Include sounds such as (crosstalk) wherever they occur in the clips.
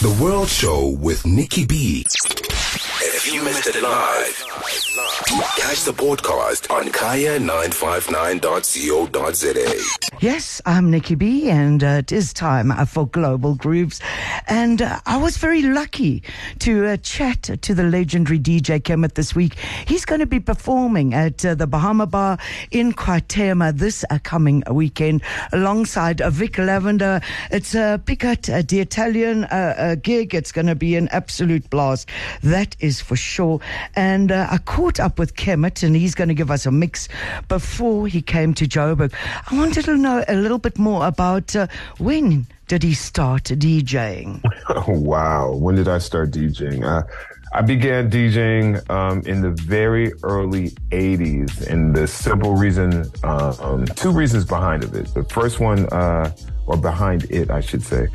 The World Show with NickyB. If you missed it live, catch the podcast on kaya959.co.za. Yes, I'm NickyB, and uh, it is time uh, for Global Grooves. And uh, I was very lucky to uh, chat to the legendary DJ Kemit this week. He's going to be performing at uh, the Bahama Bar in KwaThema this coming weekend alongside uh, Vick Lavender. It's a Picat, uh, the Italian gig. It's going to be an absolute blast. That is for sure. And uh, I caught up with Kemit, and he's going to give us a mix before he came to Joburg. I wanted to know a little bit more about uh, when did he start DJing? (laughs) Wow. When did I start DJing? Uh, I began DJing um, in the very early 80s, and the simple reason, uh, um, two reasons behind of it. The first one, uh, or behind it, I should say.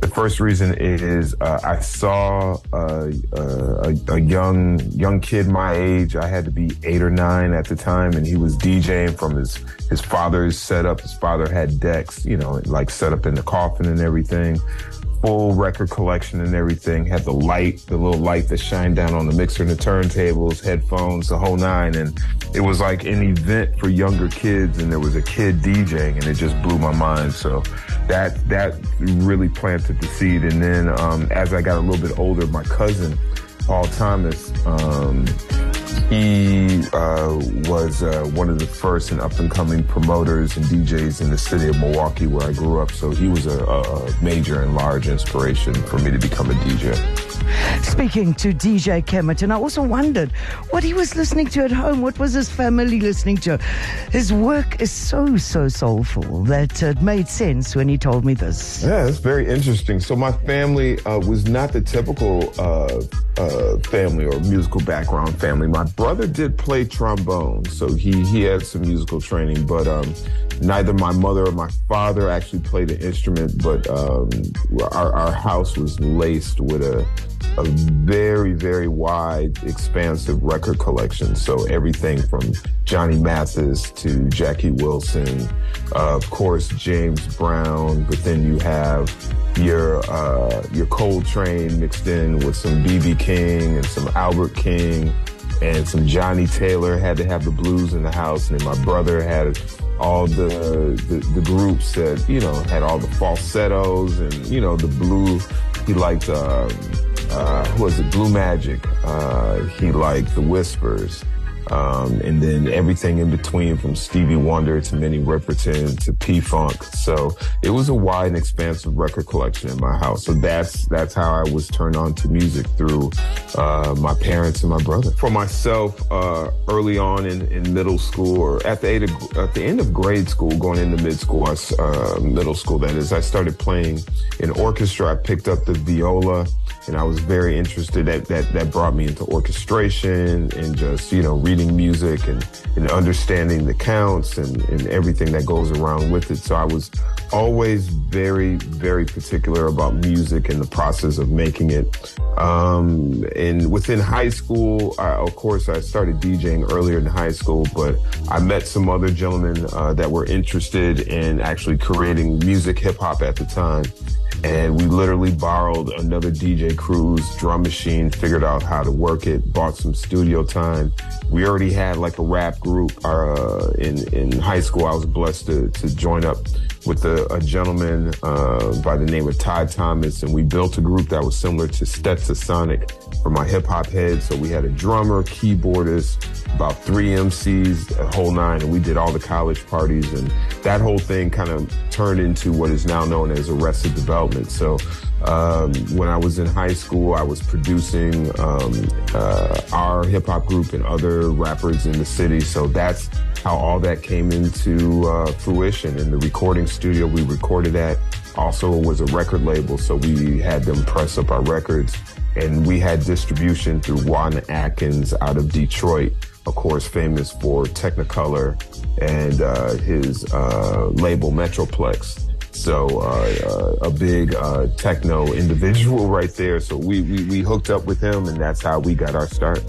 The first reason is uh, I saw uh, uh, a, a, young young kid my age. I had to be eight or nine at the time, and he was DJing from his his father's setup. His father had decks, you know, like set up in the coffin and everything full record collection and everything. Had the light, the little light that shined down on the mixer and the turntables, headphones, the whole nine. And it was like an event for younger kids. And there was a kid DJing and it just blew my mind. So that, that really planted the seed. And then, um, as I got a little bit older, my cousin, Paul Thomas, um, he uh, was uh, one of the first and up and coming promoters and DJs in the city of Milwaukee, where I grew up. So he was a, a major and large inspiration for me to become a DJ. Speaking to DJ Kemit, and I also wondered what he was listening to at home. What was his family listening to? His work is so, so soulful that it made sense when he told me this. Yeah, it's very interesting. So, my family uh, was not the typical uh, uh, family or musical background family. My brother did play trombone, so he, he had some musical training, but um, neither my mother or my father actually played an instrument, but um, our, our house was laced with a a very, very wide, expansive record collection. So everything from Johnny Mathis to Jackie Wilson, uh, of course James Brown, but then you have your uh, your Coltrane mixed in with some BB King and some Albert King and some Johnnie Taylor. Had to have the blues in the house, and then my brother had all the, the, the groups that you know had all the falsettos and you know the blue. He liked. Um, uh, who was it? Blue Magic. Uh, he liked the Whispers. Um, and then everything in between from Stevie Wonder to Minnie Riperton to P Funk. So it was a wide and expansive record collection in my house. So that's that's how I was turned on to music through uh, my parents and my brother. For myself, uh, early on in, in middle school or at the, of, at the end of grade school, going into mid school, uh, middle school that is, I started playing in orchestra. I picked up the viola and I was very interested. That that that brought me into orchestration and just you know reading music and, and understanding the counts and, and everything that goes around with it. So I was always very very particular about music and the process of making it. Um, and within high school, I, of course, I started DJing earlier in high school, but I met some other gentlemen uh, that were interested in actually creating music hip hop at the time we literally borrowed another DJ crew's drum machine, figured out how to work it, bought some studio time. We already had like a rap group. Uh, in in high school, I was blessed to to join up with a, a gentleman uh, by the name of Todd Thomas, and we built a group that was similar to Stetsasonic for my hip hop head. So we had a drummer, keyboardist, about three MCs, a whole nine, and we did all the college parties, and that whole thing kind of turned into what is now known as Arrested Development. So um, when I was in high school, I was producing um, uh, our hip hop group and other rappers in the city. So that's how all that came into uh, fruition. In the recording studio we recorded at also was a record label, so we had them press up our records, and we had distribution through Juan Atkins out of Detroit, of course, famous for Technicolor and uh, his uh, label Metroplex. So uh, uh, a big uh, techno individual right there. So we, we, we hooked up with him, and that's how we got our start.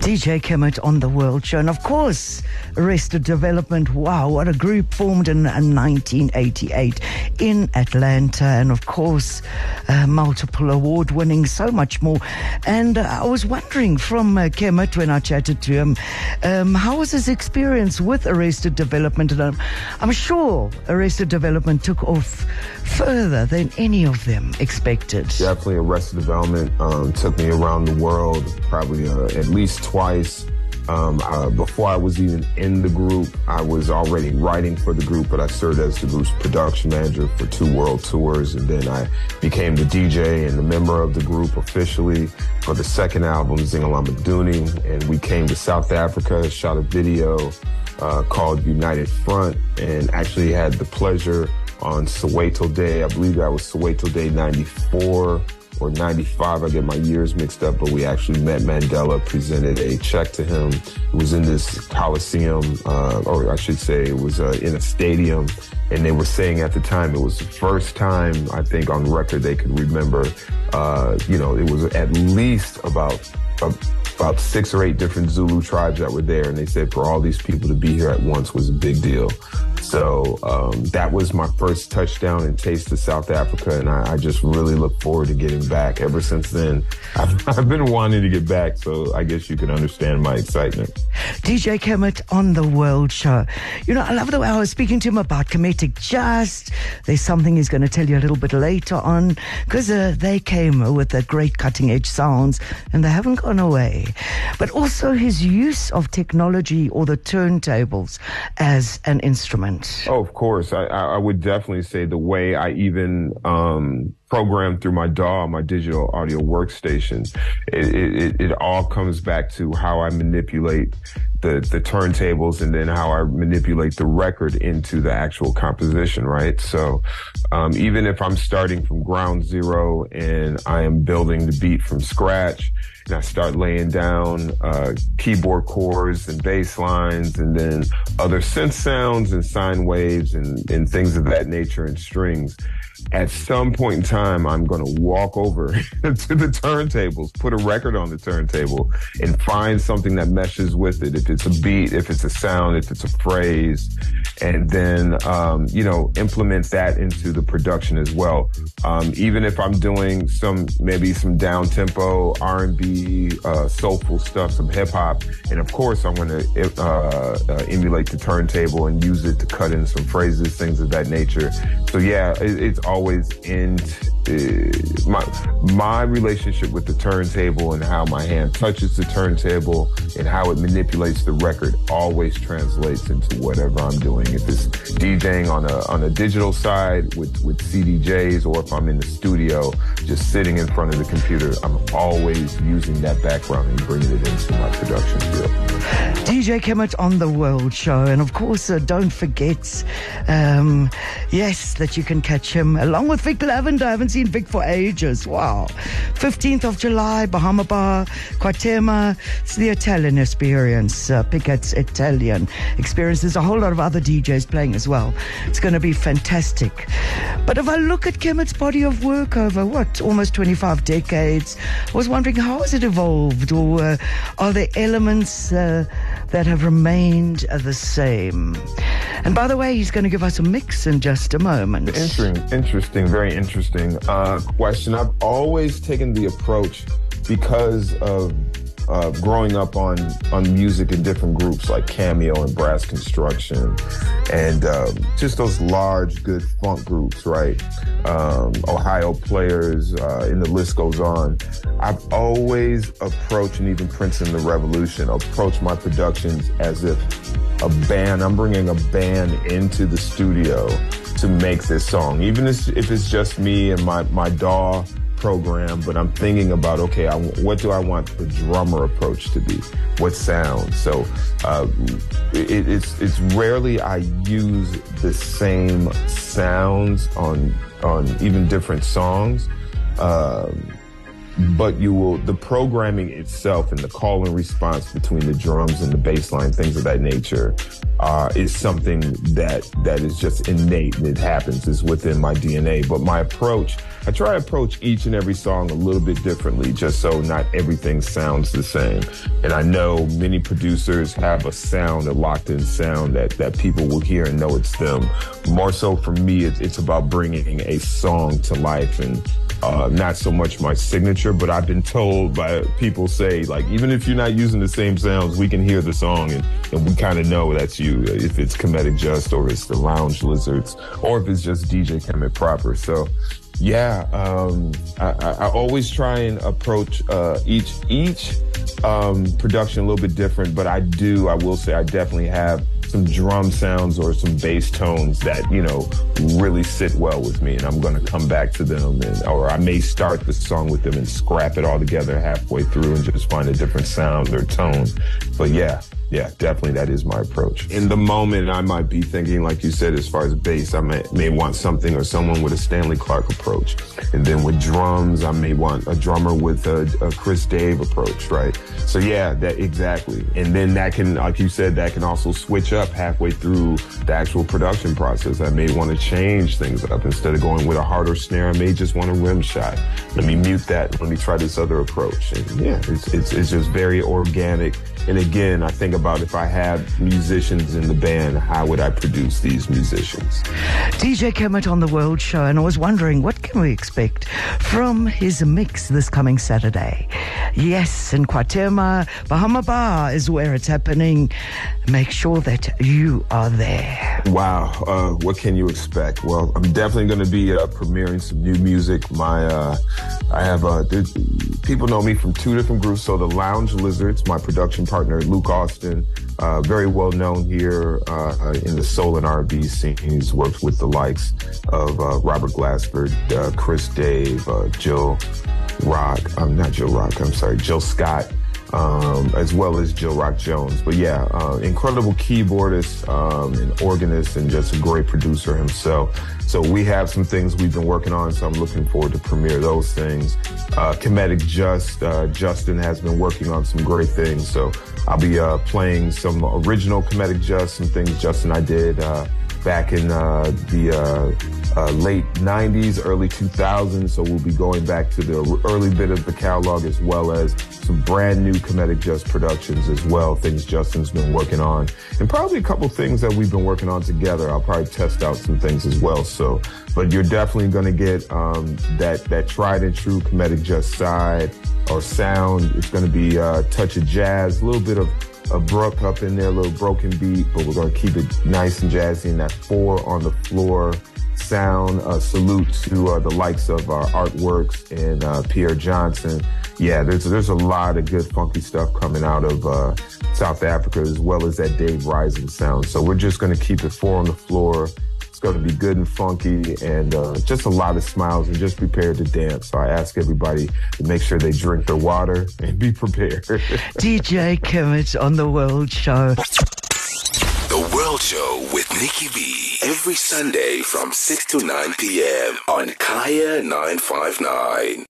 DJ Kemit on the World Show. And of course, Arrested Development. Wow, what a group formed in, in 1988 in Atlanta. And of course, uh, multiple award winning, so much more. And uh, I was wondering from uh, Kemit when I chatted to him, um, how was his experience with Arrested Development? And I'm, I'm sure Arrested Development took off further than any of them expected. Definitely Arrested Development um, took me around the world probably uh, at least twice. Um, uh, before I was even in the group, I was already writing for the group, but I served as the group's production manager for two world tours. And then I became the DJ and the member of the group officially for the second album, Zingalama Duni. And we came to South Africa, shot a video uh, called United Front, and actually had the pleasure on Soweto Day. I believe that was Soweto Day 94 or 95. I get my years mixed up, but we actually met Mandela, presented a check to him. It was in this Coliseum, uh, or I should say it was uh, in a stadium. And they were saying at the time it was the first time, I think, on record they could remember, uh, you know, it was at least about about six or eight different Zulu tribes that were there, and they said for all these people to be here at once was a big deal. So um, that was my first touchdown and taste of South Africa, and I, I, just really look forward to getting back. Ever since then, (laughs) I've, I've, been wanting to get back, so I guess you can understand my excitement. DJ Kemit on the World Show. You know, I love the way I was speaking to him about Kemetic Just. There's something he's going to tell you a little bit later on, because uh, they came with the great cutting edge sounds, and they haven't gone away. But also his use of technology or the turntables as an instrument. Oh, of course. I, I would definitely say the way I even um, program through my DAW, my digital audio workstation, it, it, it all comes back to how I manipulate the, the turntables and then how I manipulate the record into the actual composition, right? So um, even if I'm starting from ground zero and I am building the beat from scratch, and I start laying down uh, keyboard chords and bass lines and then other synth sounds and sine waves and, and things of that nature and strings at some point in time, I'm going to walk over (laughs) to the turntables, put a record on the turntable, and find something that meshes with it. If it's a beat, if it's a sound, if it's a phrase, and then um, you know implement that into the production as well. Um, even if I'm doing some maybe some down tempo R&B, uh, soulful stuff, some hip hop, and of course I'm going to uh, uh, emulate the turntable and use it to cut in some phrases, things of that nature. So yeah, it, it's always in my my relationship with the turntable and how my hand touches the turntable and how it manipulates the record always translates into whatever I'm doing. If it's DJing on a on a digital side with with CDJs, or if I'm in the studio just sitting in front of the computer, I'm always using that background and bringing it into my production field. DJ Kemit on the World Show, and of course, uh, don't forget, um, yes, that you can catch him along with Vick Lavender. Haven't seen Vick for ages. Wow. 15th of July, Bahama Bar, KwaThema. It's the Italian experience. Uh, Pickett's Italian experience. There's a whole lot of other DJs playing as well. It's going to be fantastic. But if I look at Kemit's body of work over what, almost 25 decades, I was wondering how has it evolved or uh, are there elements uh, that have remained the same? And by the way, he's going to give us a mix in just a moment. Interesting, interesting, very interesting uh, question. I've always taken the approach because of uh, growing up on on music in different groups like Cameo and Brass Construction, and um, just those large, good funk groups, right? Um, Ohio players, uh, and the list goes on. I've always approached, and even Prince and the Revolution, approached my productions as if a band. I'm bringing a band into the studio to make this song, even if it's just me and my my DAW program, but I'm thinking about okay, I, what do I want the drummer approach to be? What sound? So uh, it, it's it's rarely I use the same sounds on on even different songs. Um, but you will the programming itself and the call and response between the drums and the bass line, things of that nature, uh, is something that that is just innate and it happens. It's within my DNA. But my approach, I try to approach each and every song a little bit differently, just so not everything sounds the same. And I know many producers have a sound, a locked in sound that that people will hear and know it's them. More so for me, it's, it's about bringing a song to life and uh, not so much my signature, but I've been told by people say like even if you're not using the same sounds, we can hear the song and, and we kind of know that's you. If it's Kemetic Just or it's the Lounge Lizards or if it's just DJ Kemit proper. So yeah, um, I, I, always try and approach uh, each each um, production a little bit different, but I do. I will say I definitely have some drum sounds or some bass tones that you know really sit well with me, and I'm going to come back to them, and or I may start the song with them and scrap it all together halfway through and just find a different sound or tone. But yeah, yeah, definitely that is my approach. In the moment, I might be thinking, like you said, as far as bass, I may, may want something or someone with a Stanley Clarke approach. And then with drums, I may want a drummer with a, a Chris Dave approach, right? So yeah, that exactly. And then that can, like you said, that can also switch up halfway through the actual production process. I may want to change things up instead of going with a harder snare. I may just want a rim shot. Let me mute that. Let me try this other approach. And yeah, it's, it's, it's just very organic and again, I think about if I had musicians in the band, how would I produce these musicians? DJ Kemit on the World Show, and I was wondering what can we expect from his mix this coming Saturday? Yes, in KwaThema, Bahama Bar is where it's happening. Make sure that you are there. Wow, uh, what can you expect? Well, I'm definitely going to be uh, premiering some new music. My, uh, I have uh, people know me from two different groups. So the Lounge Lizards, my production partner Luke Austin, uh, very well known here uh, in the soul and R&B scene. He's worked with the likes of uh, Robert Glasper, uh, Chris Dave, uh, Joe Rock. Um, not Joe Rock. I'm sorry, Jill Scott. Um, as well as Jill Rock Jones. But yeah, uh, incredible keyboardist um, and organist and just a great producer himself. So we have some things we've been working on, so I'm looking forward to premiere those things. Uh, Kemetic Just, uh, Justin has been working on some great things, so I'll be uh, playing some original Kemetic Just, some things Justin I did uh, back in uh, the uh, uh, late 90s, early 2000s. So we'll be going back to the early bit of the catalog as well as some brand new Kemetic Just productions as well, things Justin's been working on, and probably a couple things that we've been working on together. I'll probably test out some things as well. So, but you're definitely going to get um, that that tried and true Kemetic Just side or sound. It's going to be a touch of jazz, a little bit of a brook up in there, a little broken beat, but we're going to keep it nice and jazzy in that four on the floor sound. Uh, salute to uh, the likes of our artworks and uh, Pierre Johnson. Yeah, there's there's a lot of good funky stuff coming out of uh, South Africa as well as that Dave Rising sound. So we're just going to keep it four on the floor going to be good and funky and uh, just a lot of smiles and just prepared to dance. So I ask everybody to make sure they drink their water and be prepared. (laughs) DJ Kemit on The World Show. The World Show with NickyB. Every Sunday from 6 to 9 p.m. on Kaya 959.